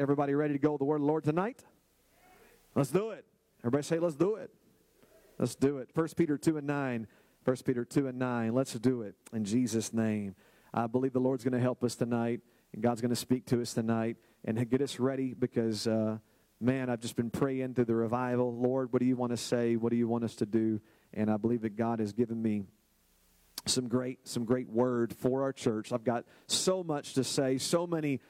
Everybody ready to go the word of the Lord tonight? Let's do it. Everybody say, let's do it. Let's do it. 1 Peter 2 and 9. 1 Peter 2 and 9. Let's do it in Jesus' name. I believe the Lord's going to help us tonight, and God's going to speak to us tonight and get us ready because, uh, man, I've just been praying through the revival. Lord, what do you want to say? What do you want us to do? And I believe that God has given me some great some great word for our church. I've got so much to say, so many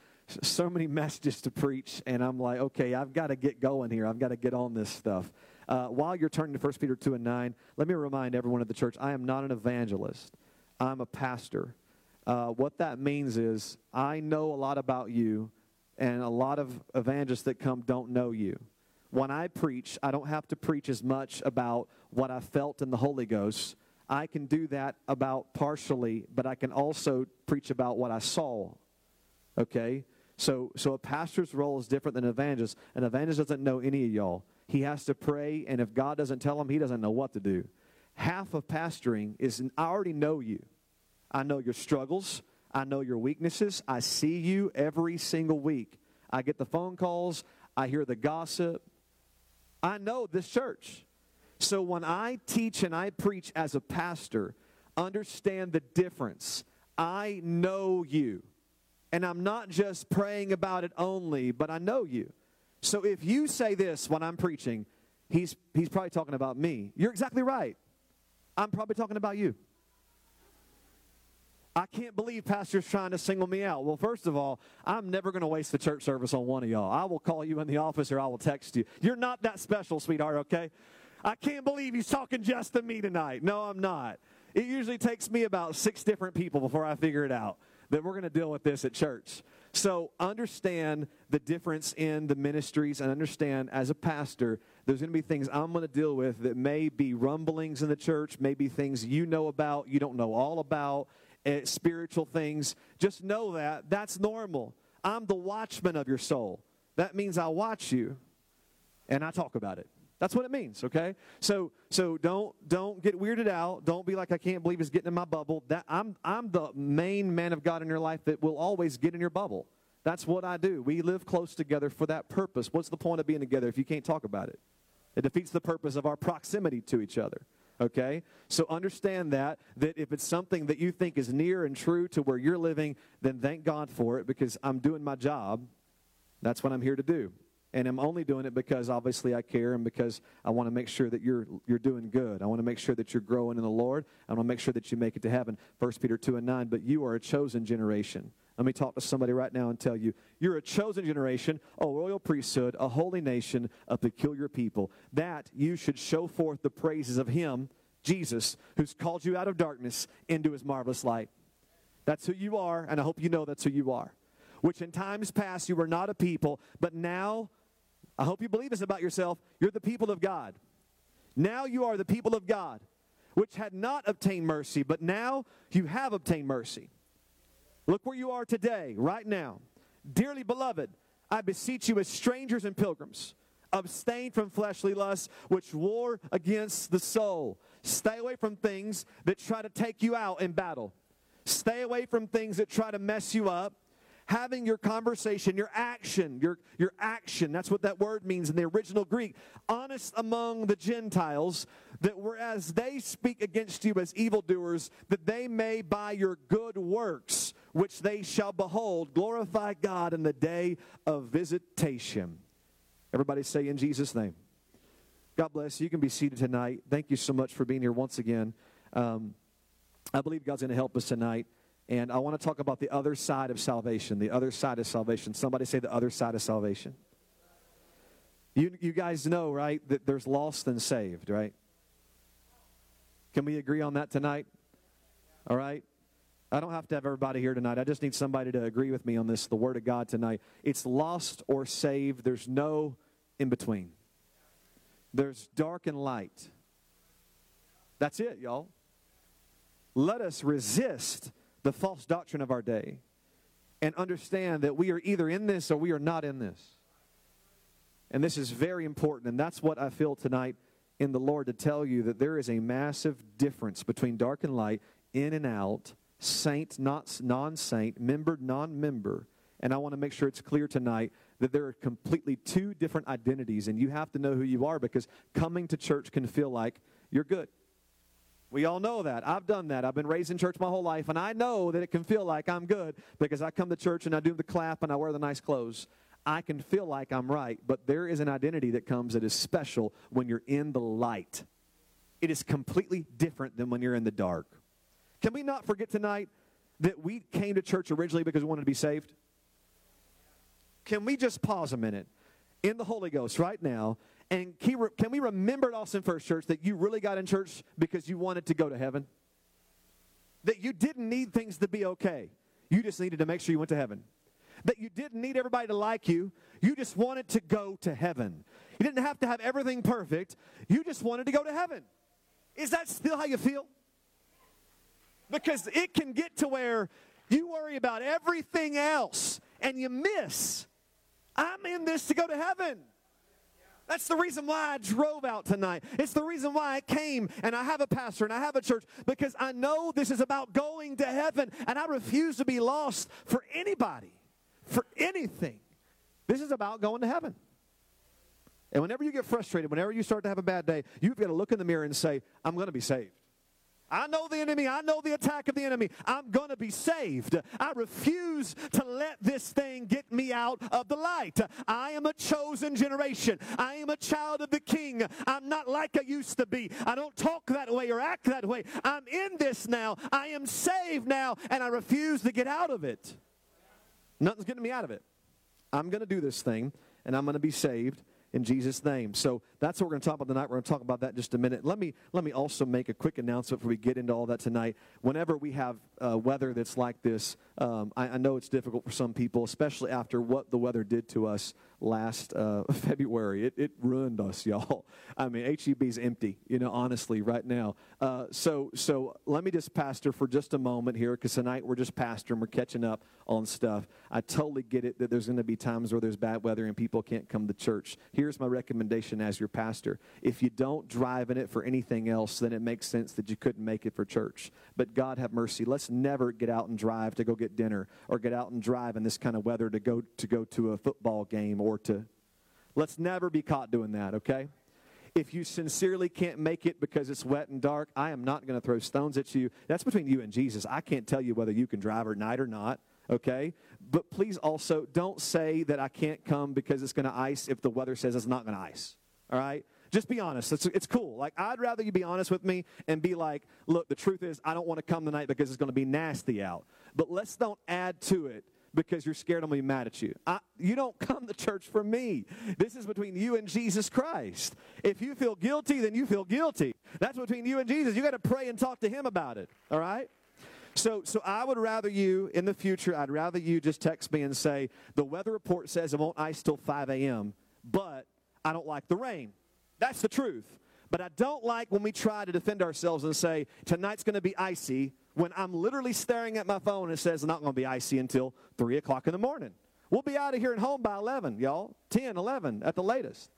so many messages to preach, and I'm like, okay, I've got to get going here. I've got to get on this stuff. Uh, while you're turning to 1 Peter 2 and 9, let me remind everyone at the church I am not an evangelist, I'm a pastor. Uh, what that means is I know a lot about you, and a lot of evangelists that come don't know you. When I preach, I don't have to preach as much about what I felt in the Holy Ghost. I can do that about partially, but I can also preach about what I saw. Okay? So, so a pastor's role is different than an evangelist. An evangelist doesn't know any of y'all. He has to pray, and if God doesn't tell him, he doesn't know what to do. Half of pastoring is I already know you. I know your struggles. I know your weaknesses. I see you every single week. I get the phone calls. I hear the gossip. I know this church. So when I teach and I preach as a pastor, understand the difference. I know you. And I'm not just praying about it only, but I know you. So if you say this when I'm preaching, he's, he's probably talking about me. You're exactly right. I'm probably talking about you. I can't believe pastor's trying to single me out. Well, first of all, I'm never going to waste the church service on one of y'all. I will call you in the office or I will text you. You're not that special, sweetheart, okay? I can't believe he's talking just to me tonight. No, I'm not. It usually takes me about six different people before I figure it out that we're going to deal with this at church. So understand the difference in the ministries and understand as a pastor, there's going to be things I'm going to deal with that may be rumblings in the church, maybe things you know about, you don't know all about, uh, spiritual things. Just know that. That's normal. I'm the watchman of your soul. That means I watch you and I talk about it. That's what it means, okay? So so don't don't get weirded out. Don't be like I can't believe he's getting in my bubble. That I'm I'm the main man of God in your life that will always get in your bubble. That's what I do. We live close together for that purpose. What's the point of being together if you can't talk about it? It defeats the purpose of our proximity to each other. Okay? So understand that that if it's something that you think is near and true to where you're living, then thank God for it because I'm doing my job. That's what I'm here to do and I'm only doing it because obviously I care and because I want to make sure that you're you're doing good. I want to make sure that you're growing in the Lord. I want to make sure that you make it to heaven. 1 Peter 2 and 9, but you are a chosen generation. Let me talk to somebody right now and tell you, you're a chosen generation, a royal priesthood, a holy nation, a peculiar people. That you should show forth the praises of him, Jesus, who's called you out of darkness into his marvelous light. That's who you are, and I hope you know that's who you are. Which in times past you were not a people, but now I hope you believe this about yourself. You're the people of God. Now you are the people of God, which had not obtained mercy, but now you have obtained mercy. Look where you are today, right now. Dearly beloved, I beseech you as strangers and pilgrims, abstain from fleshly lusts which war against the soul. Stay away from things that try to take you out in battle. Stay away from things that try to mess you up having your conversation, your action, your, your action, that's what that word means in the original Greek, honest among the Gentiles, that whereas they speak against you as evildoers, that they may by your good works, which they shall behold, glorify God in the day of visitation. Everybody say in Jesus' name. God bless you. You can be seated tonight. Thank you so much for being here once again. Um, I believe God's going to help us tonight. And I want to talk about the other side of salvation. The other side of salvation. Somebody say the other side of salvation. You, you guys know, right, that there's lost and saved, right? Can we agree on that tonight? All right? I don't have to have everybody here tonight. I just need somebody to agree with me on this, the Word of God tonight. It's lost or saved. There's no in between. There's dark and light. That's it, y'all. Let us resist the false doctrine of our day and understand that we are either in this or we are not in this. And this is very important. And that's what I feel tonight in the Lord to tell you that there is a massive difference between dark and light, in and out, saint, not non saint, member, non member. And I want to make sure it's clear tonight that there are completely two different identities, and you have to know who you are because coming to church can feel like you're good. We all know that. I've done that. I've been raised in church my whole life, and I know that it can feel like I'm good because I come to church and I do the clap and I wear the nice clothes. I can feel like I'm right, but there is an identity that comes that is special when you're in the light. It is completely different than when you're in the dark. Can we not forget tonight that we came to church originally because we wanted to be saved? Can we just pause a minute in the Holy Ghost right now and can we remember at Austin First Church that you really got in church because you wanted to go to heaven? That you didn't need things to be okay. You just needed to make sure you went to heaven. That you didn't need everybody to like you. You just wanted to go to heaven. You didn't have to have everything perfect. You just wanted to go to heaven. Is that still how you feel? Because it can get to where you worry about everything else and you miss. I'm in this to go to heaven. That's the reason why I drove out tonight. It's the reason why I came and I have a pastor and I have a church because I know this is about going to heaven and I refuse to be lost for anybody, for anything. This is about going to heaven. And whenever you get frustrated, whenever you start to have a bad day, you've got to look in the mirror and say, I'm going to be saved. I know the enemy. I know the attack of the enemy. I'm going to be saved. I refuse to let this thing get me out of the light. I am a chosen generation. I am a child of the king. I'm not like I used to be. I don't talk that way or act that way. I'm in this now. I am saved now, and I refuse to get out of it. Nothing's getting me out of it. I'm going to do this thing, and I'm going to be saved in Jesus' name. So that's what we're going to talk about tonight. We're going to talk about that in just a minute. Let me let me also make a quick announcement before we get into all that tonight. Whenever we have uh, weather that's like this, um, I, I, know it's difficult for some people, especially after what the weather did to us last uh, February. It, it ruined us, y'all. I mean, HEB's empty, you know, honestly, right now. Uh, so so let me just pastor for just a moment here, because tonight we're just pastoring. We're catching up on stuff. I totally get it that there's going to be times where there's bad weather and people can't come to church. Here's my recommendation as your pastor. If you don't drive in it for anything else, then it makes sense that you couldn't make it for church. But God have mercy. Let's never get out and drive to go get dinner or get out and drive in this kind of weather to go to go to a football game or to let's never be caught doing that, okay? If you sincerely can't make it because it's wet and dark, I am not going to throw stones at you. That's between you and Jesus. I can't tell you whether you can drive at night or not okay? But please also don't say that I can't come because it's going to ice if the weather says it's not going to ice, all right? Just be honest. It's, it's cool. Like, I'd rather you be honest with me and be like, look, the truth is, I don't want to come tonight because it's going to be nasty out. But let's don't add to it because you're scared I'm going to be mad at you. I, you don't come to church for me. This is between you and Jesus Christ. If you feel guilty, then you feel guilty. That's between you and Jesus. You got to pray and talk to him about it. All right? So, so I would rather you, in the future, I'd rather you just text me and say, the weather report says it won't ice till 5 a.m., but I don't like the rain. That's the truth. But I don't like when we try to defend ourselves and say, tonight's going to be icy, when I'm literally staring at my phone and it says it's not going to be icy until 3 o'clock in the morning. We'll be out of here and home by 11, y'all. 10, 11 at the latest.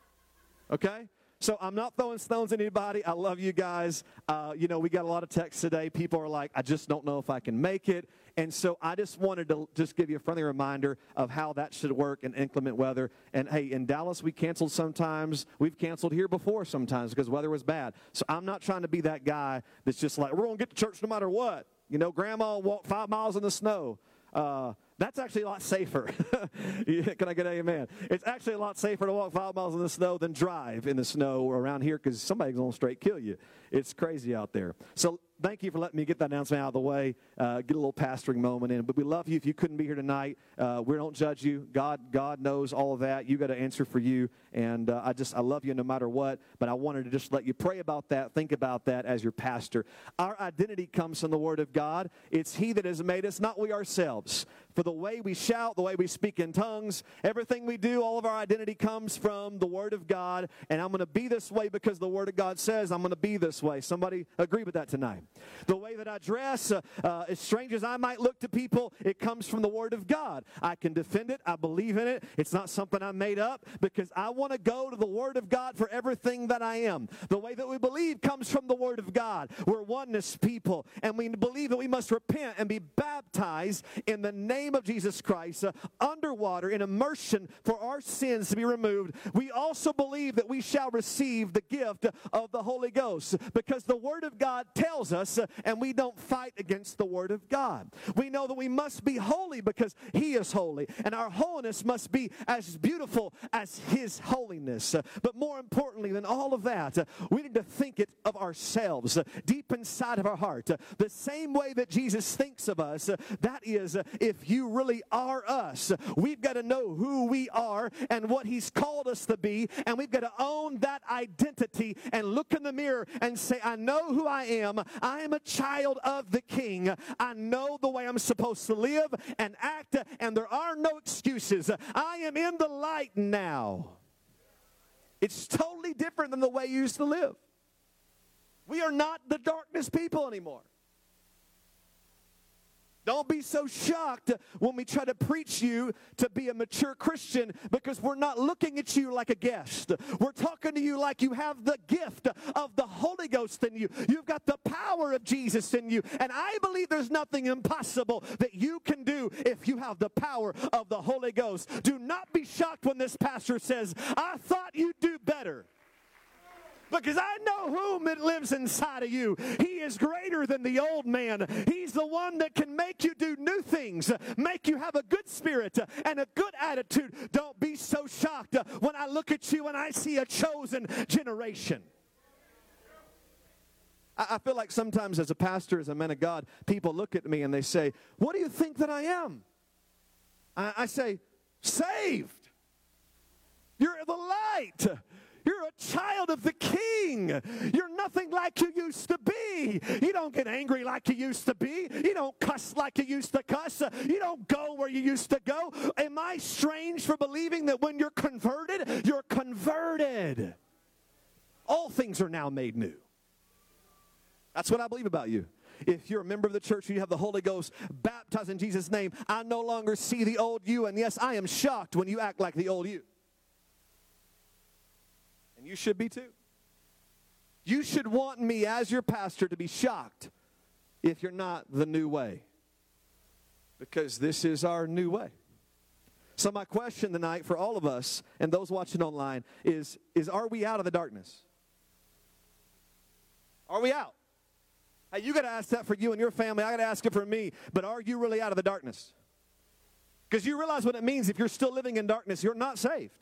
Okay? So I'm not throwing stones at anybody. I love you guys. Uh, you know, we got a lot of texts today. People are like, I just don't know if I can make it. And so I just wanted to just give you a friendly reminder of how that should work in inclement weather. And hey, in Dallas, we canceled sometimes. We've canceled here before sometimes because weather was bad. So I'm not trying to be that guy that's just like, we're going to get to church no matter what. You know, grandma walked five miles in the snow. Uh, that's actually a lot safer. Can I get an amen? It's actually a lot safer to walk five miles in the snow than drive in the snow around here because somebody's going to straight kill you. It's crazy out there. So thank you for letting me get that announcement out of the way, uh, get a little pastoring moment in. But we love you. If you couldn't be here tonight, uh, we don't judge you. God, God knows all of that. You got to answer for you, and uh, I just I love you no matter what. But I wanted to just let you pray about that, think about that as your pastor. Our identity comes from the Word of God. It's He that has made us, not we ourselves. For the way we shout, the way we speak in tongues, everything we do, all of our identity comes from the Word of God. And I'm going to be this way because the Word of God says I'm going to be this way. Somebody agree with that tonight? The way that I dress, uh, uh, as strange as I might look to people, it comes from the Word of God. I can defend it. I believe in it. It's not something I made up because I want to go to the Word of God for everything that I am. The way that we believe comes from the Word of God. We're oneness people, and we believe that we must repent and be baptized in the name name of Jesus Christ uh, underwater in immersion for our sins to be removed, we also believe that we shall receive the gift of the Holy Ghost because the Word of God tells us, uh, and we don't fight against the Word of God. We know that we must be holy because He is holy, and our holiness must be as beautiful as His holiness. Uh, but more importantly than all of that, uh, we need to think it of ourselves uh, deep inside of our heart. The same way that Jesus thinks of us, that is, if you really are us, we've got to know who we are and what He's called us to be, and we've got to own that identity and look in the mirror and say, I know who I am. I am a child of the King. I know the way I'm supposed to live and act, and there are no excuses. I am in the light now. It's totally different than the way you used to live. We are not the darkness people anymore. Don't be so shocked when we try to preach you to be a mature Christian because we're not looking at you like a guest. We're talking to you like you have the gift of the Holy Ghost in you. You've got the power of Jesus in you. And I believe there's nothing impossible that you can do if you have the power of the Holy Ghost. Do not be shocked when this pastor says, I thought you'd do better because I know whom it lives inside of you. He is greater than the old man. He's the one that can make you do new things, make you have a good spirit and a good attitude. Don't be so shocked when I look at you and I see a chosen generation. I feel like sometimes as a pastor, as a man of God, people look at me and they say, What do you think that I am? I say, Saved. You're the light. You're a child of the king. You're nothing like you used to be. You don't get angry like you used to be. You don't cuss like you used to cuss. You don't go where you used to go. Am I strange for believing that when you're converted, you're converted? All things are now made new. That's what I believe about you. If you're a member of the church, you have the Holy Ghost baptized in Jesus' name. I no longer see the old you. And yes, I am shocked when you act like the old you. And you should be too. You should want me as your pastor to be shocked if you're not the new way. Because this is our new way. So my question tonight for all of us and those watching online is is are we out of the darkness? Are we out? Hey, you got to ask that for you and your family. I got to ask it for me. But are you really out of the darkness? Because you realize what it means if you're still living in darkness, you're not saved.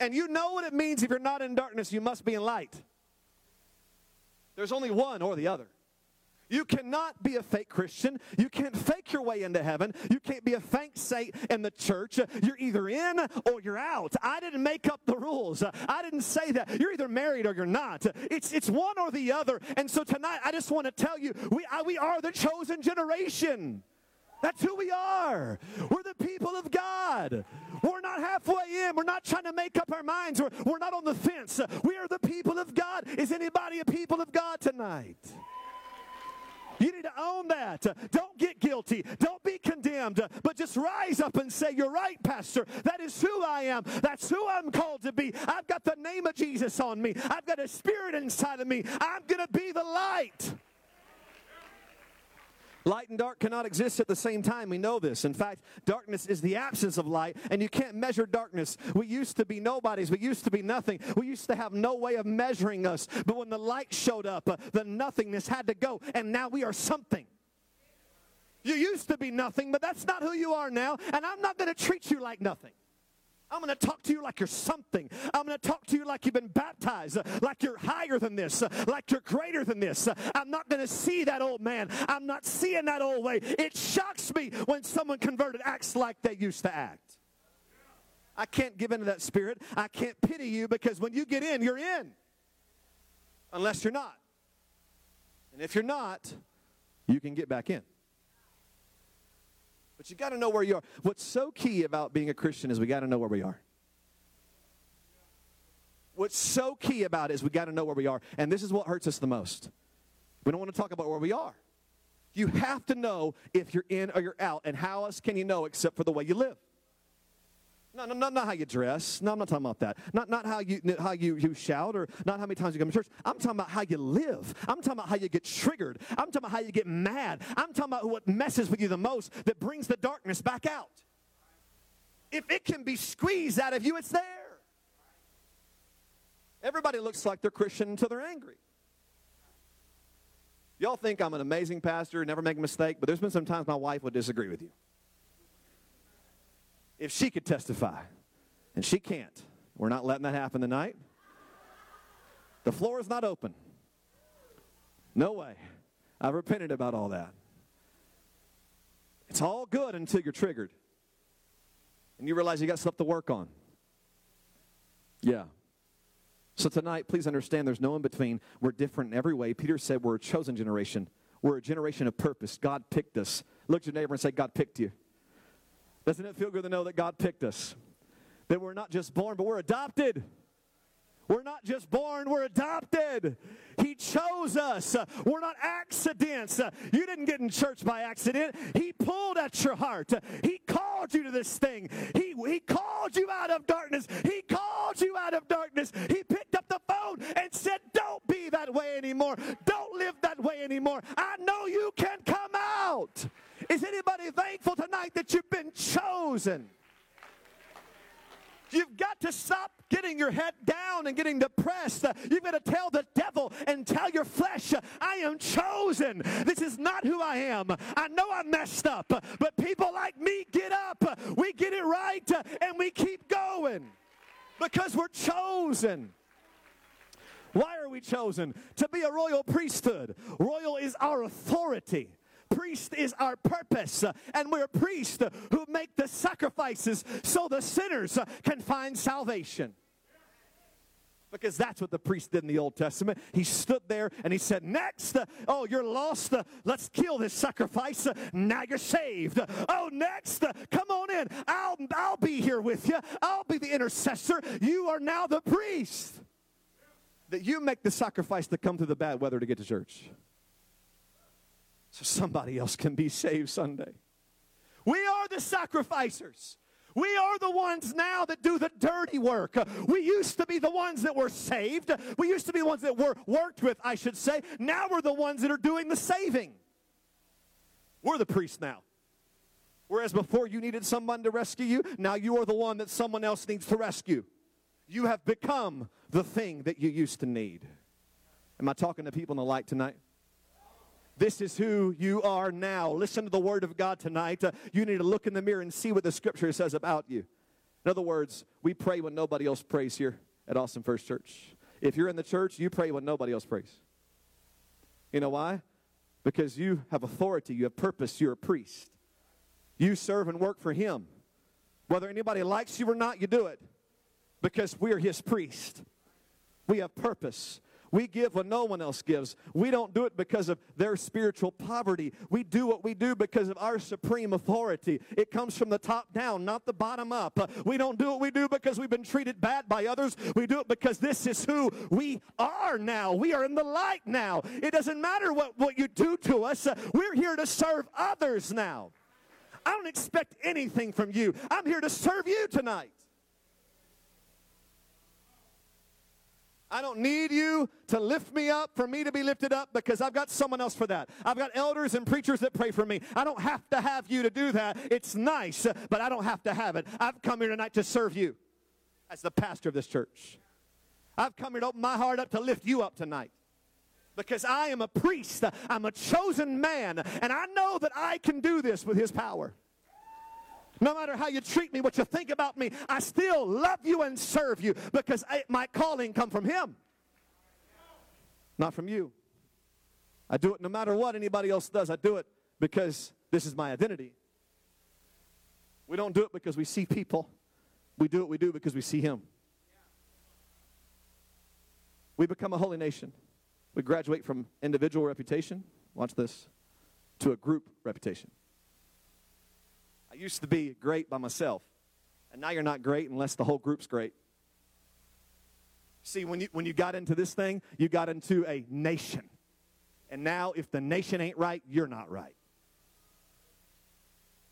And you know what it means if you're not in darkness, you must be in light. There's only one or the other. You cannot be a fake Christian. You can't fake your way into heaven. You can't be a fake saint in the church. You're either in or you're out. I didn't make up the rules. I didn't say that. You're either married or you're not. It's, it's one or the other. And so tonight, I just want to tell you, we, I, we are the chosen generation. That's who we are. We're the people of God. We're not halfway in. We're not trying to make up our minds. We're, we're not on the fence. We are the people of God. Is anybody a people of God tonight? You need to own that. Don't get guilty. Don't be condemned. But just rise up and say, You're right, Pastor. That is who I am. That's who I'm called to be. I've got the name of Jesus on me. I've got a spirit inside of me. I'm going to be the light. Light and dark cannot exist at the same time. We know this. In fact, darkness is the absence of light, and you can't measure darkness. We used to be nobodies. We used to be nothing. We used to have no way of measuring us. But when the light showed up, uh, the nothingness had to go, and now we are something. You used to be nothing, but that's not who you are now, and I'm not going to treat you like nothing. I'm going to talk to you like you're something. I'm going to talk to you like you've been baptized, like you're higher than this, like you're greater than this. I'm not going to see that old man. I'm not seeing that old way. It shocks me when someone converted acts like they used to act. I can't give into that spirit. I can't pity you because when you get in, you're in. Unless you're not. And if you're not, you can get back in. But you got to know where you are. What's so key about being a Christian is we got to know where we are. What's so key about it is we got to know where we are. And this is what hurts us the most. We don't want to talk about where we are. You have to know if you're in or you're out. And how else can you know except for the way you live? No, no, not, not how you dress. No, I'm not talking about that. Not, not how, you, how you, you shout or not how many times you come to church. I'm talking about how you live. I'm talking about how you get triggered. I'm talking about how you get mad. I'm talking about what messes with you the most that brings the darkness back out. If it can be squeezed out of you, it's there. Everybody looks like they're Christian until they're angry. Y'all think I'm an amazing pastor, never make a mistake, but there's been some times my wife would disagree with you if she could testify, and she can't. We're not letting that happen tonight. The floor is not open. No way. I've repented about all that. It's all good until you're triggered. And you realize you got stuff to work on. Yeah. So tonight, please understand there's no in between. We're different in every way. Peter said we're a chosen generation. We're a generation of purpose. God picked us. Look at your neighbor and say, God picked you. Doesn't it feel good to know that God picked us? That we're not just born, but we're adopted. We're not just born, we're adopted. He chose us. We're not accidents. You didn't get in church by accident. He pulled at your heart. He called you to this thing. He, he called you out of darkness. He called you out of darkness. He picked up the phone and said, Don't be that way anymore. Don't live that way anymore. I know you can come out. Is anybody thankful tonight that you've been chosen? You've got to stop getting your head down and getting depressed. You've got to tell the devil and tell your flesh, I am chosen. This is not who I am. I know I messed up, but people like me get up. We get it right and we keep going because we're chosen. Why are we chosen? To be a royal priesthood. Royal is our authority priest is our purpose, uh, and we're priests who make the sacrifices so the sinners uh, can find salvation. Because that's what the priest did in the Old Testament. He stood there and he said, Next, uh, oh, you're lost. let's kill this sacrifice. now you're saved. Oh, next, come on in. I'll, I'll be here with you. I'll be the intercessor. You are now the priest. That you make the sacrifice to come through the bad weather to get to church so somebody else can be saved Sunday. We are the sacrificers. We are the ones now that do the dirty work. We used to be the ones that were saved. We used to be the ones that were worked with, I should say. Now we're the ones that are doing the saving. We're the priests now. Whereas before you needed someone to rescue you, now you are the one that someone else needs to rescue. You have become the thing that you used to need. Am I talking to people in the light tonight? This is who you are now. Listen to the word of God tonight. Uh, you need to look in the mirror and see what the scripture says about you. In other words, we pray when nobody else prays here at Austin First Church. If you're in the church, you pray when nobody else prays. You know why? Because you have authority, you have purpose, you're a priest. You serve and work for Him. Whether anybody likes you or not, you do it because we're His priest. We have purpose. We give when no one else gives. We don't do it because of their spiritual poverty. We do what we do because of our supreme authority. It comes from the top down, not the bottom up. We don't do what we do because we've been treated bad by others. We do it because this is who we are now. We are in the light now. It doesn't matter what, what you do to us. We're here to serve others now. I don't expect anything from you. I'm here to serve you tonight. I don't need you to lift me up for me to be lifted up because I've got someone else for that. I've got elders and preachers that pray for me. I don't have to have you to do that. It's nice, but I don't have to have it. I've come here tonight to serve you as the pastor of this church. I've come here to open my heart up to lift you up tonight because I am a priest. I'm a chosen man, and I know that I can do this with his power. No matter how you treat me, what you think about me, I still love you and serve you because I, my calling come from him, not from you. I do it no matter what anybody else does. I do it because this is my identity. We don't do it because we see people. We do what we do because we see him. We become a holy nation. We graduate from individual reputation, watch this, to a group reputation. I used to be great by myself, and now you're not great unless the whole group's great. See, when you, when you got into this thing, you got into a nation. And now, if the nation ain't right, you're not right.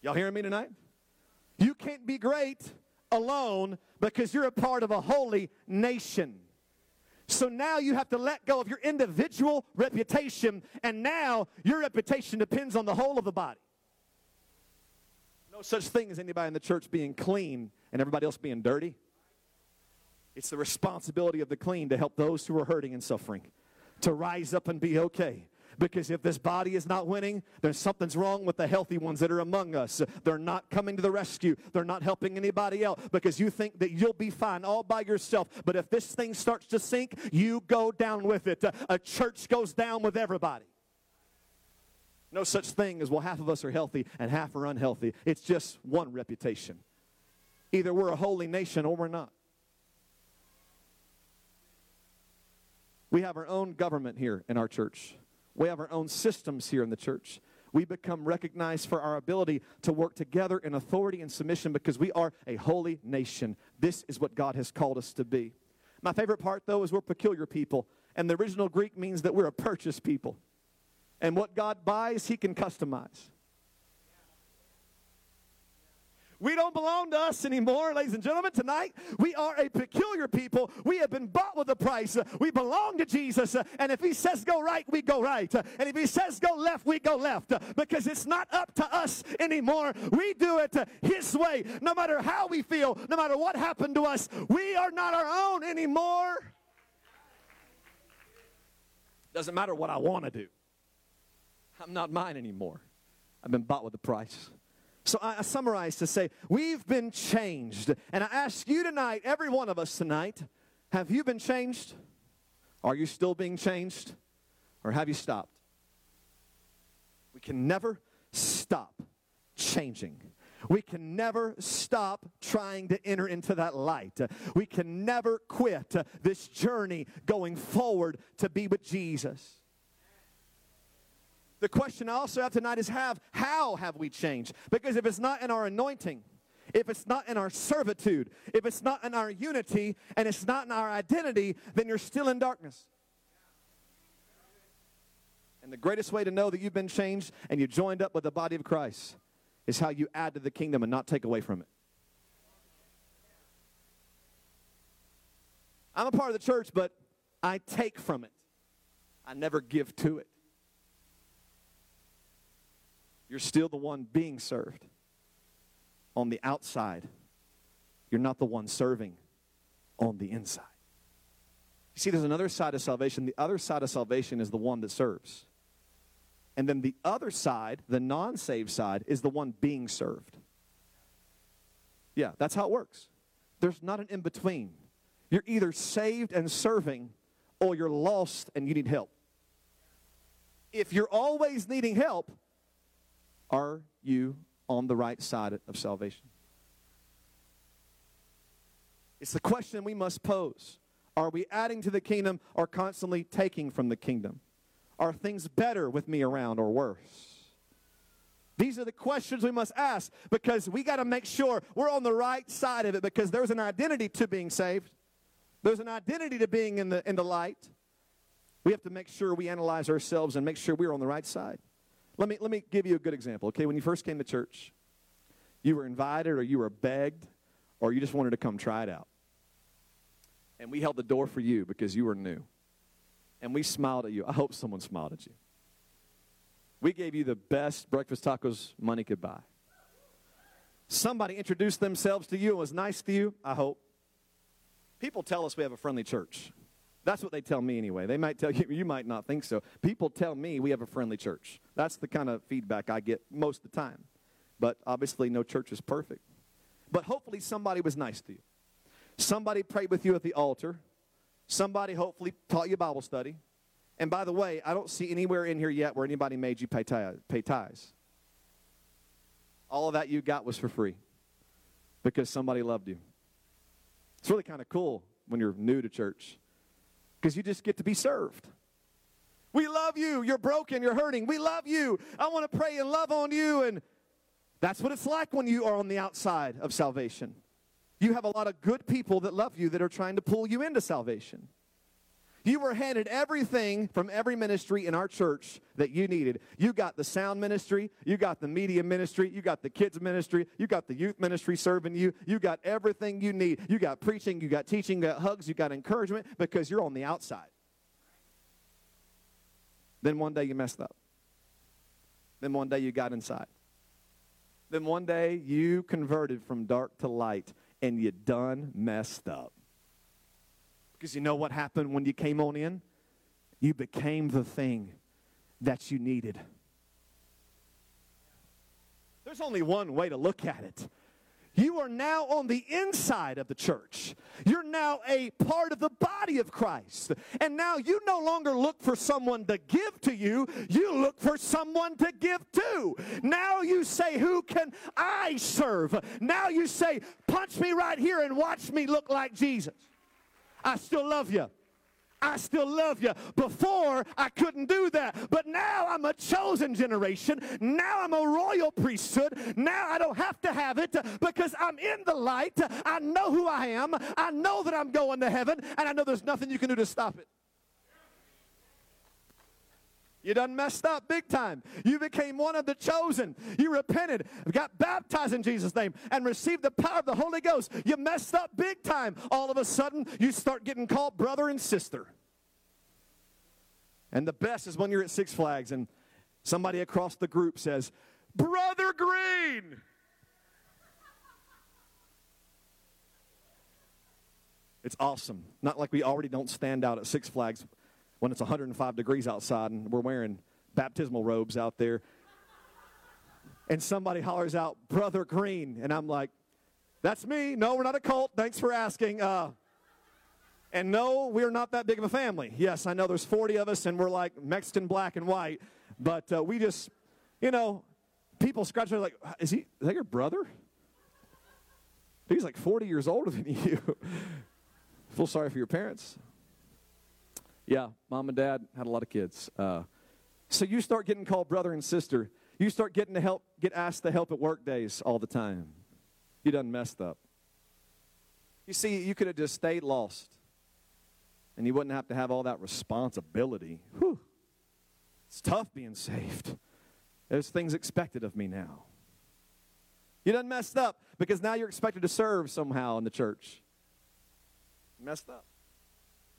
Y'all hearing me tonight? You can't be great alone because you're a part of a holy nation. So now you have to let go of your individual reputation, and now your reputation depends on the whole of the body. No such thing as anybody in the church being clean and everybody else being dirty. It's the responsibility of the clean to help those who are hurting and suffering to rise up and be okay. Because if this body is not winning, then something's wrong with the healthy ones that are among us. They're not coming to the rescue. They're not helping anybody else because you think that you'll be fine all by yourself. But if this thing starts to sink, you go down with it. A church goes down with everybody. No such thing as, well, half of us are healthy and half are unhealthy. It's just one reputation. Either we're a holy nation or we're not. We have our own government here in our church. We have our own systems here in the church. We become recognized for our ability to work together in authority and submission because we are a holy nation. This is what God has called us to be. My favorite part, though, is we're peculiar people. And the original Greek means that we're a purchased people. And what God buys, He can customize. We don't belong to us anymore, ladies and gentlemen. Tonight, we are a peculiar people. We have been bought with a price. We belong to Jesus. And if He says go right, we go right. And if He says go left, we go left. Because it's not up to us anymore. We do it His way. No matter how we feel, no matter what happened to us, we are not our own anymore. Doesn't matter what I want to do. I'm not mine anymore. I've been bought with a price. So I, I summarize to say, we've been changed. And I ask you tonight, every one of us tonight, have you been changed? Are you still being changed? Or have you stopped? We can never stop changing. We can never stop trying to enter into that light. We can never quit this journey going forward to be with Jesus. The question I also have tonight is have how have we changed? Because if it's not in our anointing, if it's not in our servitude, if it's not in our unity, and it's not in our identity, then you're still in darkness. And the greatest way to know that you've been changed and you joined up with the body of Christ is how you add to the kingdom and not take away from it. I'm a part of the church, but I take from it. I never give to it. You're still the one being served on the outside. You're not the one serving on the inside. You see, there's another side of salvation. The other side of salvation is the one that serves. And then the other side, the non saved side, is the one being served. Yeah, that's how it works. There's not an in between. You're either saved and serving, or you're lost and you need help. If you're always needing help, are you on the right side of salvation? It's the question we must pose. Are we adding to the kingdom or constantly taking from the kingdom? Are things better with me around or worse? These are the questions we must ask because we got to make sure we're on the right side of it because there's an identity to being saved. There's an identity to being in the, in the light. We have to make sure we analyze ourselves and make sure we're on the right side. Let me, let me give you a good example, okay? When you first came to church, you were invited or you were begged or you just wanted to come try it out. And we held the door for you because you were new. And we smiled at you. I hope someone smiled at you. We gave you the best breakfast tacos money could buy. Somebody introduced themselves to you and was nice to you, I hope. People tell us we have a friendly church. That's what they tell me anyway. They might tell you, you might not think so. People tell me we have a friendly church. That's the kind of feedback I get most of the time. But obviously, no church is perfect. But hopefully, somebody was nice to you. Somebody prayed with you at the altar. Somebody hopefully taught you Bible study. And by the way, I don't see anywhere in here yet where anybody made you pay, pay tithes. All of that you got was for free because somebody loved you. It's really kind of cool when you're new to church because you just get to be served. We love you. You're broken. You're hurting. We love you. I want to pray and love on you. And that's what it's like when you are on the outside of salvation. You have a lot of good people that love you that are trying to pull you into salvation. You were handed everything from every ministry in our church that you needed. You got the sound ministry, you got the media ministry, you got the kids ministry, you got the youth ministry serving you, you got everything you need. You got preaching, you got teaching, you got hugs, you got encouragement because you're on the outside. Then one day you messed up. Then one day you got inside. Then one day you converted from dark to light and you done messed up. Because you know what happened when you came on in? You became the thing that you needed. There's only one way to look at it. You are now on the inside of the church. You're now a part of the body of Christ. And now you no longer look for someone to give to you, you look for someone to give to. Now you say, Who can I serve? Now you say, Punch me right here and watch me look like Jesus. I still love you. I still love you. Before, I couldn't do that. But now I'm a chosen generation. Now I'm a royal priesthood. Now I don't have to have it because I'm in the light. I know who I am. I know that I'm going to heaven. And I know there's nothing you can do to stop it. You done messed up big time. You became one of the chosen. You repented, got baptized in Jesus' name, and received the power of the Holy Ghost. You messed up big time. All of a sudden, you start getting called brother and sister. And the best is when you're at Six Flags and somebody across the group says, Brother Green. It's awesome. Not like we already don't stand out at Six Flags when it's 105 degrees outside and we're wearing baptismal robes out there. And somebody hollers out, Brother Green. And I'm like, that's me. No, we're not a cult. Thanks for asking. Uh, and no, we're not that big of a family. Yes, I know there's 40 of us and we're like Mexican black and white, but uh, we just, you know, people scratch their like, is he, is that your brother? He's like 40 years older than you. Feel sorry for your parents. Yeah, mom and dad had a lot of kids. Uh, so you start getting called brother and sister. You start getting to help, get asked to help at work days all the time. You done messed up. You see, you could have just stayed lost, and you wouldn't have to have all that responsibility. Whew. It's tough being saved. There's things expected of me now. You done messed up because now you're expected to serve somehow in the church. Messed up.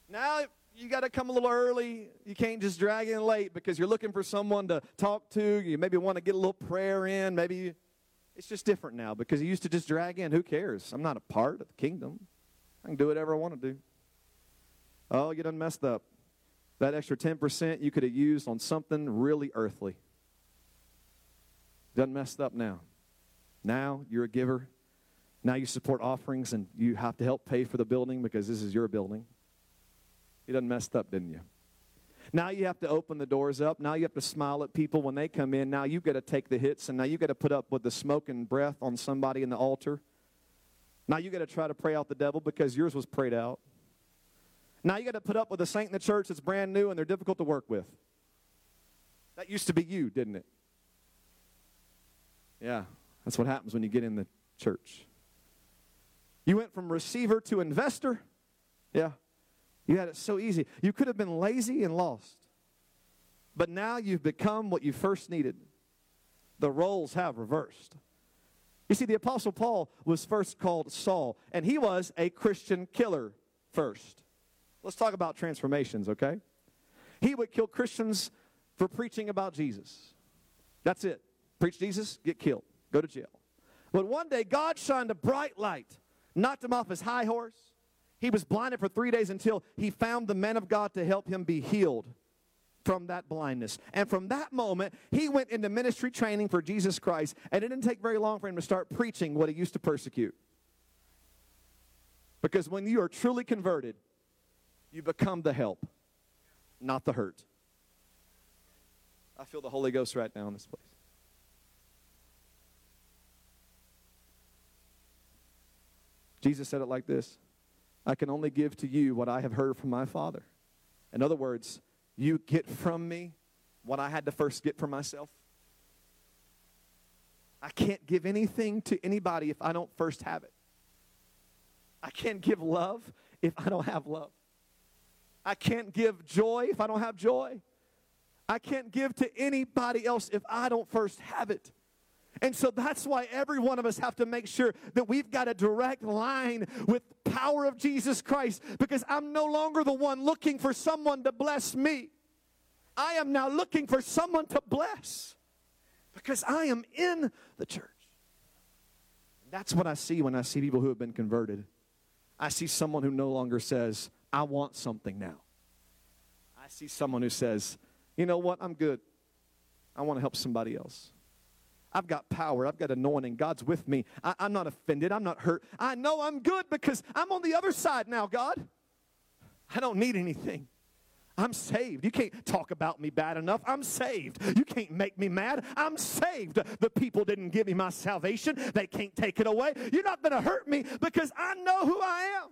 Now you got to come a little early. You can't just drag in late because you're looking for someone to talk to. You maybe want to get a little prayer in. Maybe it's just different now because you used to just drag in. Who cares? I'm not a part of the kingdom. I can do whatever I want to do. Oh, you done messed up. That extra 10% you could have used on something really earthly. Done messed up now. Now you're a giver. Now you support offerings and you have to help pay for the building because this is your building. You done messed up, didn't you? Now you have to open the doors up. Now you have to smile at people when they come in. Now you've got to take the hits, and now you've got to put up with the smoke and breath on somebody in the altar. Now you got to try to pray out the devil because yours was prayed out. Now you got to put up with a saint in the church that's brand new and they're difficult to work with. That used to be you, didn't it? Yeah, that's what happens when you get in the church. You went from receiver to investor. Yeah. You had it so easy. You could have been lazy and lost. But now you've become what you first needed. The roles have reversed. You see, the Apostle Paul was first called Saul, and he was a Christian killer first. Let's talk about transformations, okay? He would kill Christians for preaching about Jesus. That's it. Preach Jesus, get killed, go to jail. But one day, God shined a bright light, knocked him off his high horse, he was blinded for three days until he found the man of God to help him be healed from that blindness. And from that moment, he went into ministry training for Jesus Christ. And it didn't take very long for him to start preaching what he used to persecute. Because when you are truly converted, you become the help, not the hurt. I feel the Holy Ghost right now in this place. Jesus said it like this I can only give to you what I have heard from my Father. In other words, you get from me what I had to first get for myself. I can't give anything to anybody if I don't first have it. I can't give love if I don't have love. I can't give joy if I don't have joy. I can't give to anybody else if I don't first have it. And so that's why every one of us have to make sure that we've got a direct line with power of Jesus Christ because I'm no longer the one looking for someone to bless me. I am now looking for someone to bless because I am in the church. That's what I see when I see people who have been converted. I see someone who no longer says, I want something now. I see someone who says, you know what, I'm good. I want to help somebody else. I've got power. I've got anointing. God's with me. I, am not offended. I'm not hurt. I know I'm good because I'm on the other side now, God. I don't need anything. I'm saved. You can't talk about me bad enough. I'm saved. You can't make me mad. I'm saved. The people didn't give me my salvation. They can't take it away. You're not going to hurt me because I know who I am.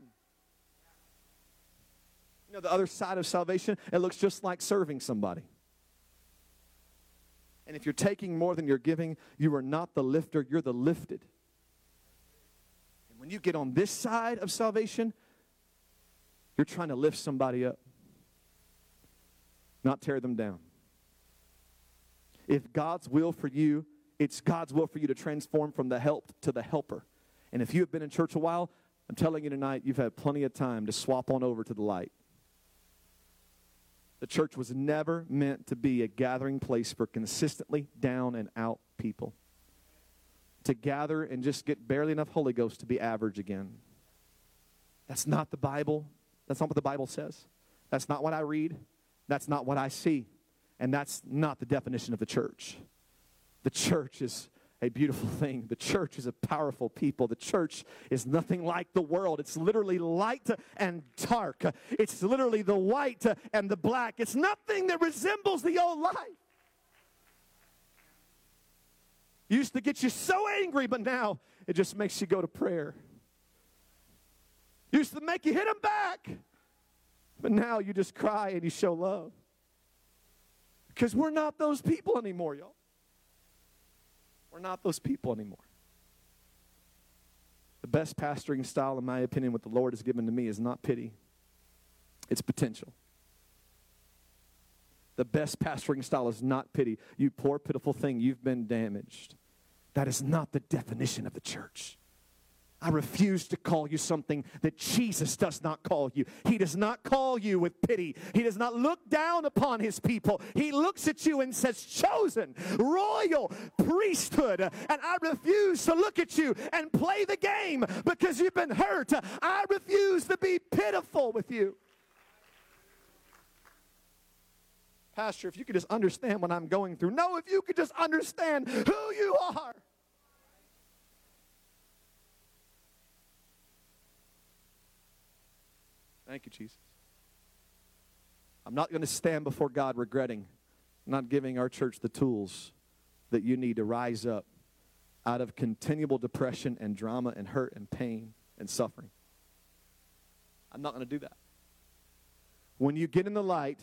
You know, the other side of salvation, it looks just like serving somebody. And if you're taking more than you're giving, you are not the lifter, you're the lifted. And when you get on this side of salvation, you're trying to lift somebody up, not tear them down. If God's will for you, it's God's will for you to transform from the helped to the helper. And if you have been in church a while, I'm telling you tonight, you've had plenty of time to swap on over to the light. The church was never meant to be a gathering place for consistently down and out people. To gather and just get barely enough Holy Ghost to be average again. That's not the Bible. That's not what the Bible says. That's not what I read. That's not what I see. And that's not the definition of the church. The church is a beautiful thing. The church is a powerful people. The church is nothing like the world. It's literally light and dark. It's literally the white and the black. It's nothing that resembles the old life. Used to get you so angry, but now it just makes you go to prayer. Used to make you hit them back, but now you just cry and you show love. Because we're not those people anymore, y'all. We're not those people anymore. The best pastoring style, in my opinion, what the Lord has given to me is not pity, it's potential. The best pastoring style is not pity. You poor, pitiful thing, you've been damaged. That is not the definition of the church. I refuse to call you something that Jesus does not call you. He does not call you with pity. He does not look down upon his people. He looks at you and says, chosen, royal priesthood. And I refuse to look at you and play the game because you've been hurt. I refuse to be pitiful with you. Pastor, if you could just understand what I'm going through. No, if you could just understand who you are. Thank you, Jesus. I'm not going to stand before God regretting not giving our church the tools that you need to rise up out of continual depression and drama and hurt and pain and suffering. I'm not going to do that. When you get in the light,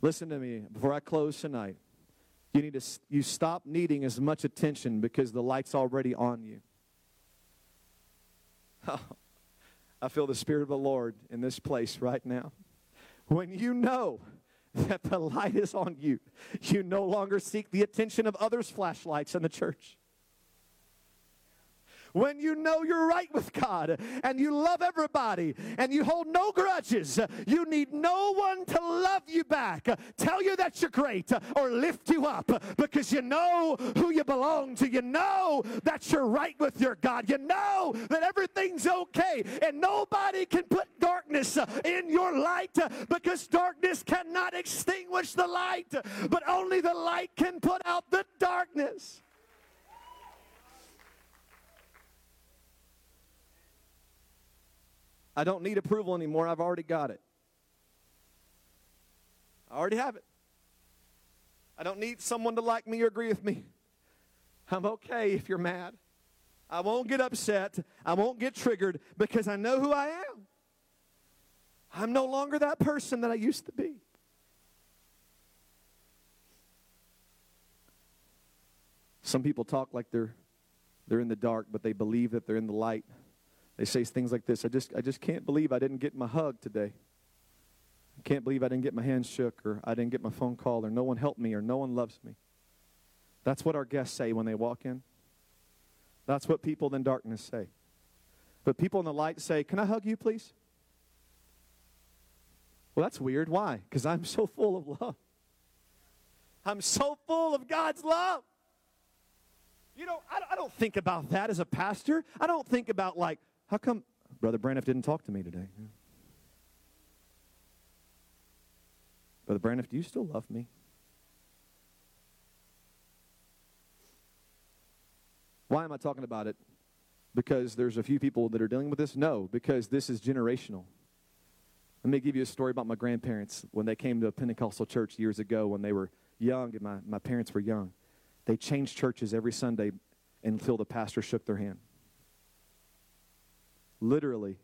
listen to me before I close tonight. You need to you stop needing as much attention because the light's already on you. Oh. I feel the Spirit of the Lord in this place right now. When you know that the light is on you, you no longer seek the attention of others' flashlights in the church when you know you're right with God and you love everybody and you hold no grudges, you need no one to love you back, tell you that you're great, or lift you up because you know who you belong to. You know that you're right with your God. You know that everything's okay and nobody can put darkness in your light because darkness cannot extinguish the light, but only the light can put out the darkness. I don't need approval anymore. I've already got it. I already have it. I don't need someone to like me or agree with me. I'm okay if you're mad. I won't get upset. I won't get triggered because I know who I am. I'm no longer that person that I used to be. Some people talk like they're they're in the dark, but they believe that they're in the light. They say things like this I just, I just can't believe I didn't get my hug today. can't believe I didn't get my hand shook, or I didn't get my phone call, or no one helped me, or no one loves me. That's what our guests say when they walk in. That's what people in darkness say. But people in the light say, Can I hug you, please? Well, that's weird. Why? Because I'm so full of love. I'm so full of God's love. You know, I, I don't think about that as a pastor. I don't think about, like, how come Brother Braniff didn't talk to me today? Brother Braniff, do you still love me? Why am I talking about it? Because there's a few people that are dealing with this? No, because this is generational. Let me give you a story about my grandparents when they came to a Pentecostal church years ago when they were young and my, my parents were young. They changed churches every Sunday until the pastor shook their hand. Literally,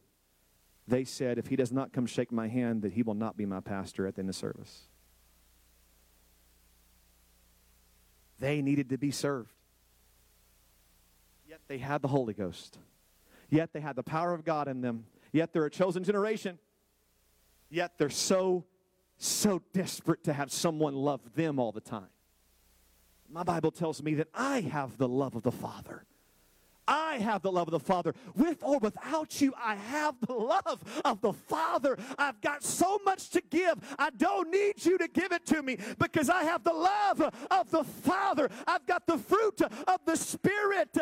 they said, if he does not come shake my hand, that he will not be my pastor at the end of service. They needed to be served. Yet they had the Holy Ghost. Yet they had the power of God in them. Yet they're a chosen generation. Yet they're so, so desperate to have someone love them all the time. My Bible tells me that I have the love of the Father. I have the love of the Father. With or without you, I have the love of the Father. I've got so much to give. I don't need you to give it to me because I have the love of the Father. I've got the fruit of the Spirit.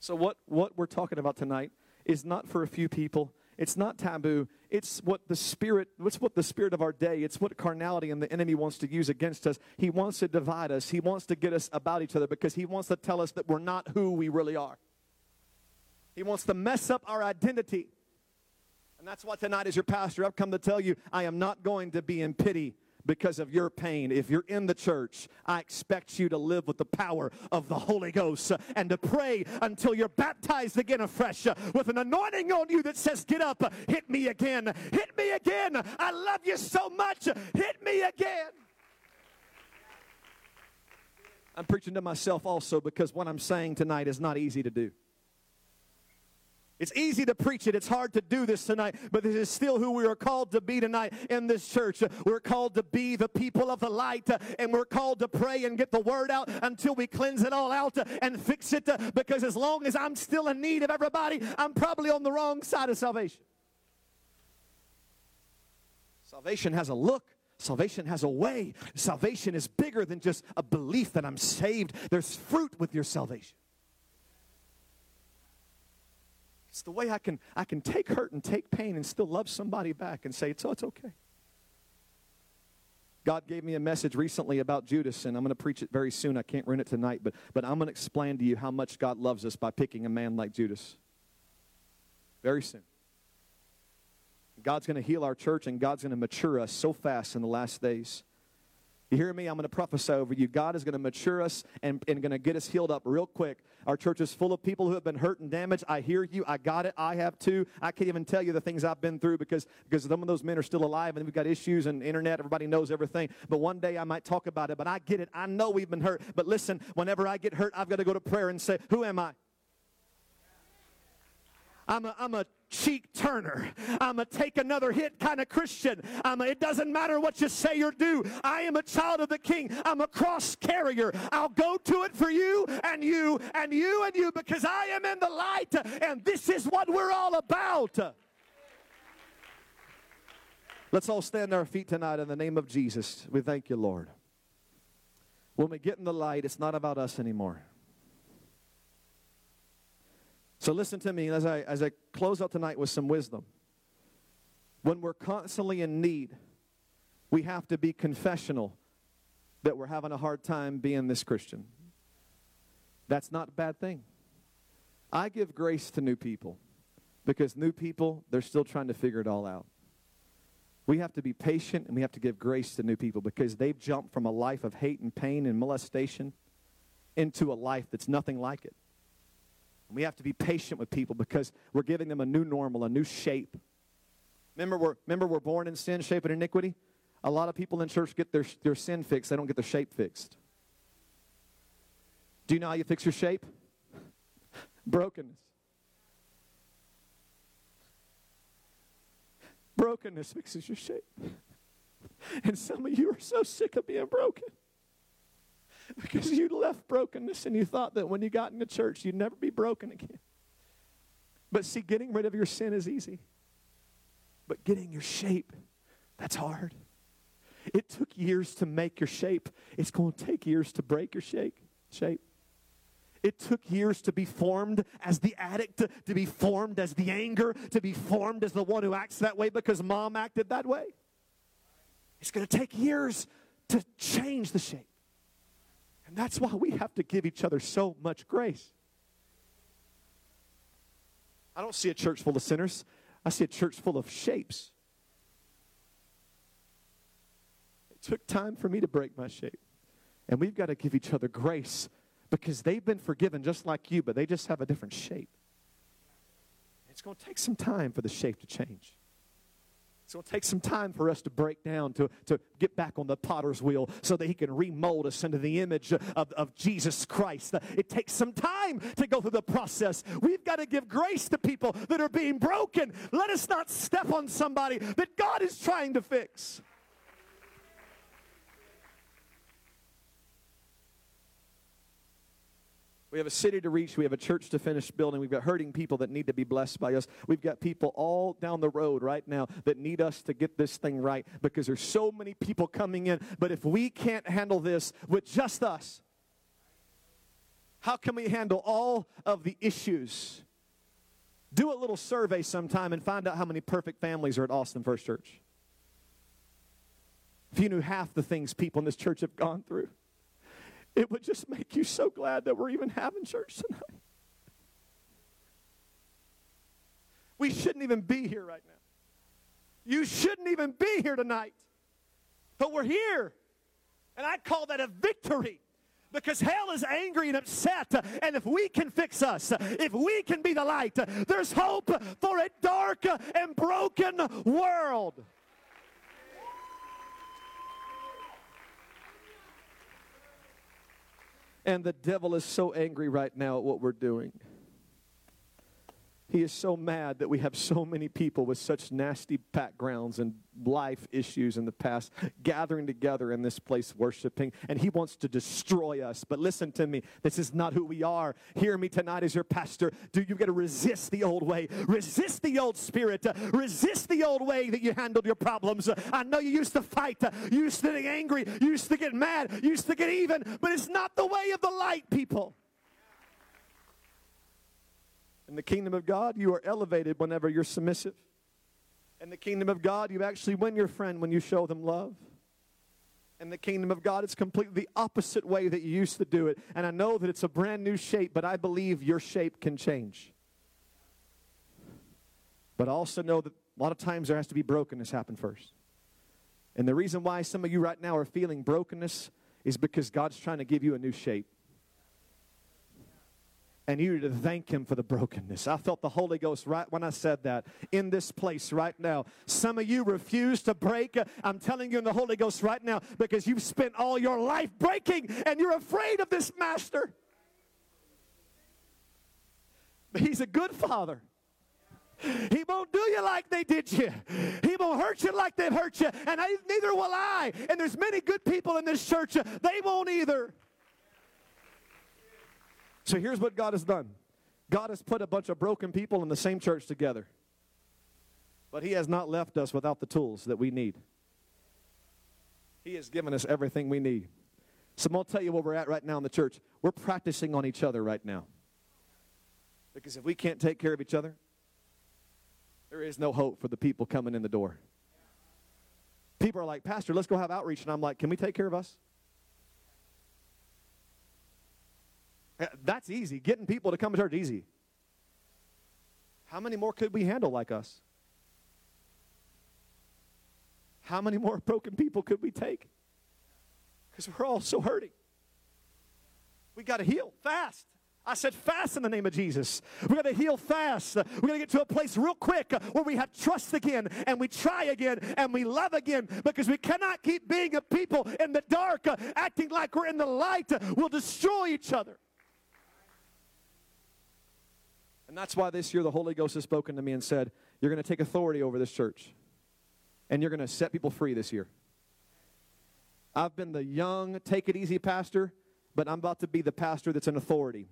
So, what, what we're talking about tonight is not for a few people. It's not taboo. It's what the spirit, it's what the spirit of our day, it's what carnality and the enemy wants to use against us. He wants to divide us. He wants to get us about each other because he wants to tell us that we're not who we really are. He wants to mess up our identity. And that's why tonight, as your pastor, I've come to tell you I am not going to be in pity because of your pain. If you're in the church, I expect you to live with the power of the Holy Ghost and to pray until you're baptized again afresh with an anointing on you that says, Get up, hit me again, hit me again. I love you so much, hit me again. I'm preaching to myself also because what I'm saying tonight is not easy to do. It's easy to preach it. It's hard to do this tonight, but this is still who we are called to be tonight in this church. We're called to be the people of the light, and we're called to pray and get the word out until we cleanse it all out and fix it. Because as long as I'm still in need of everybody, I'm probably on the wrong side of salvation. Salvation has a look. Salvation has a way. Salvation is bigger than just a belief that I'm saved. There's fruit with your salvation. It's the way I can, I can take hurt and take pain and still love somebody back and say, it's, oh, it's okay. God gave me a message recently about Judas, and I'm going to preach it very soon. I can't run it tonight, but, but I'm going to explain to you how much God loves us by picking a man like Judas. Very soon. God's going to heal our church, and God's going to mature us so fast in the last days. You hear me? I'm going to prophesy over you. God is going to mature us and, and going to get us healed up real quick. Our church is full of people who have been hurt and damaged. I hear you. I got it. I have too. I can't even tell you the things I've been through because, because some of those men are still alive and we've got issues and internet. Everybody knows everything. But one day I might talk about it. But I get it. I know we've been hurt. But listen, whenever I get hurt, I've got to go to prayer and say, Who am I? I'm a, I'm a cheek turner. I'm a take another hit kind of Christian. I'm a, it doesn't matter what you say or do. I am a child of the king. I'm a cross carrier. I'll go to it for you and you and you and you because I am in the light and this is what we're all about. Let's all stand our feet tonight in the name of Jesus. We thank you, Lord. When we get in the light, it's not about us anymore. So listen to me as I, as I close out tonight with some wisdom. When we're constantly in need, we have to be confessional that we're having a hard time being this Christian. That's not a bad thing. I give grace to new people because new people, they're still trying to figure it all out. We have to be patient and we have to give grace to new people because they've jumped from a life of hate and pain and molestation into a life that's nothing like it. We have to be patient with people because we're giving them a new normal, a new shape. Remember, we're, remember we're born in sin, shape, and iniquity? A lot of people in church get their, their sin fixed, they don't get their shape fixed. Do you know how you fix your shape? Brokenness. brokenness fixes your shape. And some of you are so sick of being broken because you left brokenness and you thought that when you got into church, you'd never be broken again. But see, getting rid of your sin is easy. But getting your shape, that's hard. It took years to make your shape. It's going to take years to break your shape. shape. It took years to be formed as the addict, to, to be formed as the anger, to be formed as the one who acts that way because mom acted that way. It's going to take years to change the shape. And that's why we have to give each other so much grace. I don't see a church full of sinners, I see a church full of shapes. It took time for me to break my shape. And we've got to give each other grace because they've been forgiven just like you, but they just have a different shape. It's going to take some time for the shape to change. It's going to take some time for us to break down, to, to get back on the potter's wheel so that he can remold us into the image of, of Jesus Christ. It takes some time to go through the process. We've got to give grace to people that are being broken. Let us not step on somebody that God is trying to fix. We have a city to reach. We have a church to finish building. We've got hurting people that need to be blessed by us. We've got people all down the road right now that need us to get this thing right because there's so many people coming in. But if we can't handle this with just us, how can we handle all of the issues? Do a little survey sometime and find out how many perfect families are at Austin First Church. If you knew half the things people in this church have gone through it would just make you so glad that we're even having church tonight. We shouldn't even be here right now. You shouldn't even be here tonight. But we're here. And I call that a victory because hell is angry and upset. And if we can fix us, if we can be the light, there's hope for a dark and broken world. And the devil is so angry right now at what we're doing. He is so mad that we have so many people with such nasty backgrounds and life issues in the past gathering together in this place worshiping, and he wants to destroy us. But listen to me, this is not who we are. Hear me tonight as your pastor. Do you got to resist the old way, resist the old spirit, resist the old way that you handled your problems. I know you used to fight, you used to get angry, you used to get mad, you used to get even, but it's not the way of the light, people. In the kingdom of God, you are elevated whenever you're submissive. In the kingdom of God, you actually win your friend when you show them love. In the kingdom of God, it's completely the opposite way that you used to do it. And I know that it's a brand new shape, but I believe your shape can change. But I also know that a lot of times there has to be brokenness happen first. And the reason why some of you right now are feeling brokenness is because God's trying to give you a new shape and you to thank him for the brokenness. I felt the Holy Ghost right when I said that in this place right now. Some of you refuse to break. I'm telling you in the Holy Ghost right now because you've spent all your life breaking and you're afraid of this master. But he's a good father. He won't do you like they did you. He won't hurt you like they've hurt you. And I, neither will I. And there's many good people in this church. They won't either. So here's what God has done God has put a bunch of broken people in the same church together. But He has not left us without the tools that we need. He has given us everything we need. So I'm going to tell you where we're at right now in the church. We're practicing on each other right now. Because if we can't take care of each other, there is no hope for the people coming in the door. People are like, Pastor, let's go have outreach. And I'm like, can we take care of us? Uh, that's easy. Getting people to come to church easy. How many more could we handle like us? How many more broken people could we take? Because we're all so hurting. We got to heal fast. I said fast in the name of Jesus. We got to heal fast. We got to get to a place real quick where we have trust again and we try again and we love again because we cannot keep being a people in the dark acting like we're in the light. We'll destroy each other. And that's why this year the Holy Ghost has spoken to me and said, You're going to take authority over this church. and you're going to set people free this year. I've been the young, take it easy pastor, but I'm about to be the pastor that's in authority.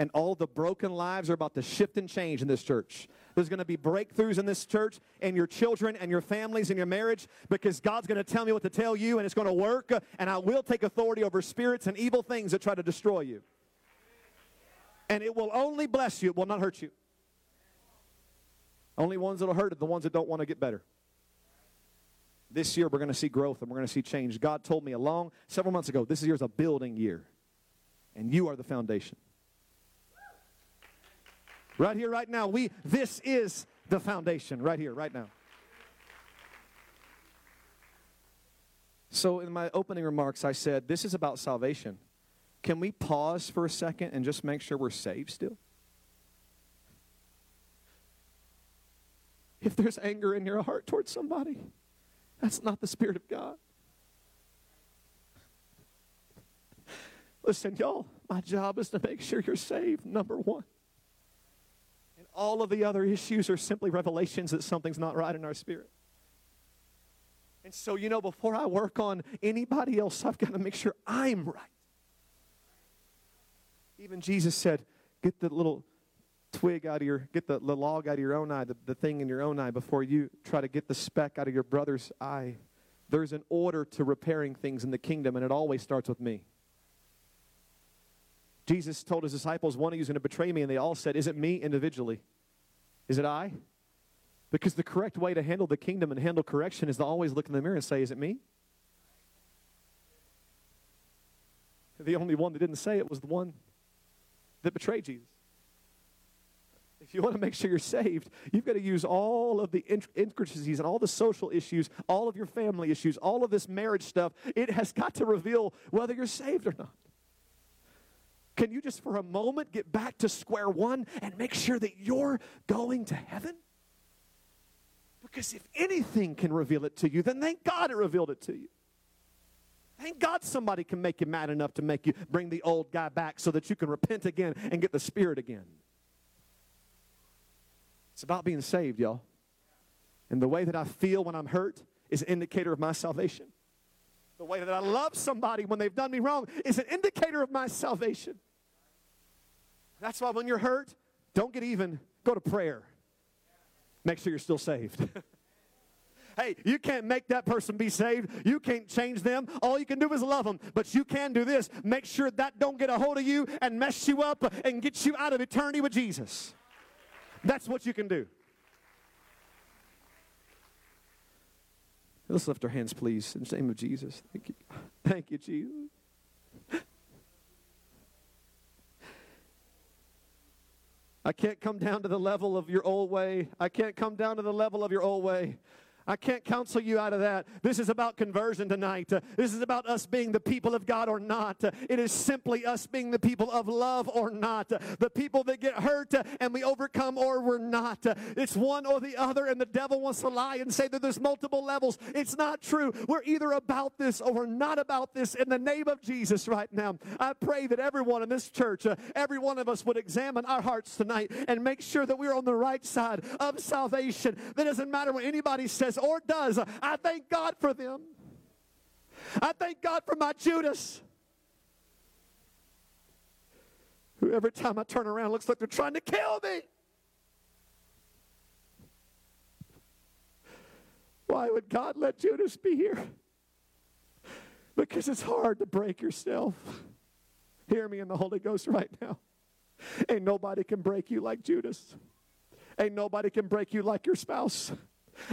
And all the broken lives are about to shift and change in this church. There's going to be breakthroughs in this church and your children and your families and your marriage because God's going to tell me what to tell you and it's going to work. And I will take authority over spirits and evil things that try to destroy you. And it will only bless you, it will not hurt you. Only ones that'll hurt are the ones that don't want to get better. This year we're going to see growth and we're going to see change. God told me a long several months ago, this year is a building year. And you are the foundation. Right here, right now, we this is the foundation right here, right now. So in my opening remarks, I said, this is about salvation. Can we pause for a second and just make sure we're saved still? If there's anger in your heart towards somebody, that's not the Spirit of God. Listen, y'all, my job is to make sure you're saved, number one. And all of the other issues are simply revelations that something's not right in our spirit. And so, you know, before I work on anybody else, I've got to make sure I'm right. Even Jesus said, get the little twig out of your, get the, the log out of your own eye, the, the thing in your own eye before you try to get the speck out of your brother's eye. There's an order to repairing things in the kingdom, and it always starts with me. Jesus told his disciples, one of you is going to betray me, and they all said, Is it me individually? Is it I? Because the correct way to handle the kingdom and handle correction is to always look in the mirror and say, Is it me? The only one that didn't say it was the one that betrayed Jesus. If you want to make sure you're saved, you've got to use all of the intricacies and all the social issues, all of your family issues, all of this marriage stuff. It has got to reveal whether you're saved or not. Can you just for a moment get back to square one and make sure that you're going to heaven? Because if anything can reveal it to you, then thank God it revealed it to you. Thank God somebody can make you mad enough to make you bring the old guy back so that you can repent again and get the Spirit again. It's about being saved, y'all. And the way that I feel when I'm hurt is an indicator of my salvation. The way that I love somebody when they've done me wrong is an indicator of my salvation. That's why when you're hurt, don't get even, go to prayer. Make sure you're still saved. hey, you can't make that person be saved. You can't change them. All you can do is love them. But you can do this. Make sure that don't get a hold of you and mess you up and get you out of eternity with Jesus. That's what you can do. Let's lift our hands, please, in the name of Jesus. Thank you. Thank you, Jesus. I can't come down to the level of your old way. I can't come down to the level of your old way. I can't counsel you out of that. This is about conversion tonight. Uh, this is about us being the people of God or not. Uh, it is simply us being the people of love or not. Uh, the people that get hurt and we overcome or we're not. It's one or the other, and the devil wants to lie and say that there's multiple levels. It's not true. We're either about this or we're not about this in the name of Jesus right now. I pray that everyone in this church, every one of us would examine our hearts tonight and make sure that we're on the right side of salvation. That doesn't matter what anybody says or does. I thank God for them. I thank God for my Judas. Who every time I turn around looks like they're trying to kill me. Why would God let Judas be here? Because it's hard to break yourself. Hear me in the Holy Ghost right now. Ain't nobody can break you like Judas. Ain't nobody can break you like your spouse.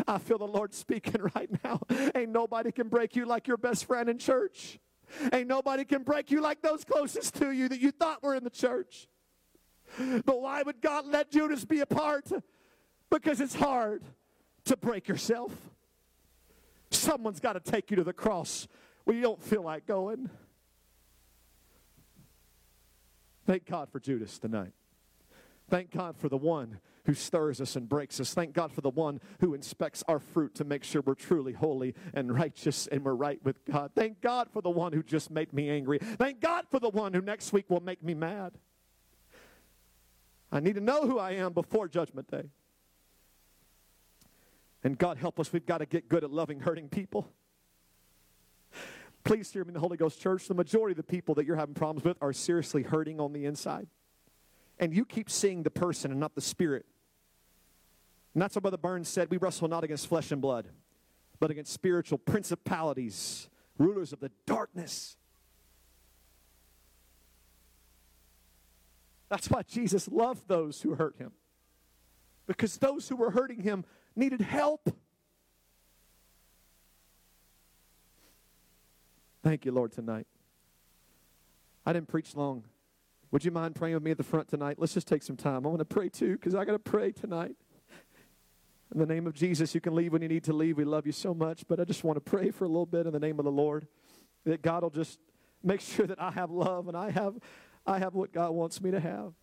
I feel the Lord speaking right now. Ain't nobody can break you like your best friend in church. Ain't nobody can break you like those closest to you that you thought were in the church. But why would God let Judas be a part? Because it's hard to break yourself. Someone's got to take you to the cross when you don't feel like going. Thank God for Judas tonight. Thank God for the one who stirs us and breaks us. Thank God for the one who inspects our fruit to make sure we're truly holy and righteous and we're right with God. Thank God for the one who just made me angry. Thank God for the one who next week will make me mad. I need to know who I am before Judgment Day. And God help us, we've got to get good at loving hurting people. Please hear me in the Holy Ghost Church. The majority of the people that you're having problems with are seriously hurting on the inside. And you keep seeing the person and not the spirit. And that's what Brother Burns said we wrestle not against flesh and blood, but against spiritual principalities, rulers of the darkness. That's why Jesus loved those who hurt him. Because those who were hurting him needed help. Thank you, Lord, tonight. I didn't preach long. Would you mind praying with me at the front tonight? Let's just take some time. I want to pray too because I got to pray tonight. In the name of Jesus, you can leave when you need to leave. We love you so much, but I just want to pray for a little bit in the name of the Lord that God will just make sure that I have love and I have I have what God wants me to have.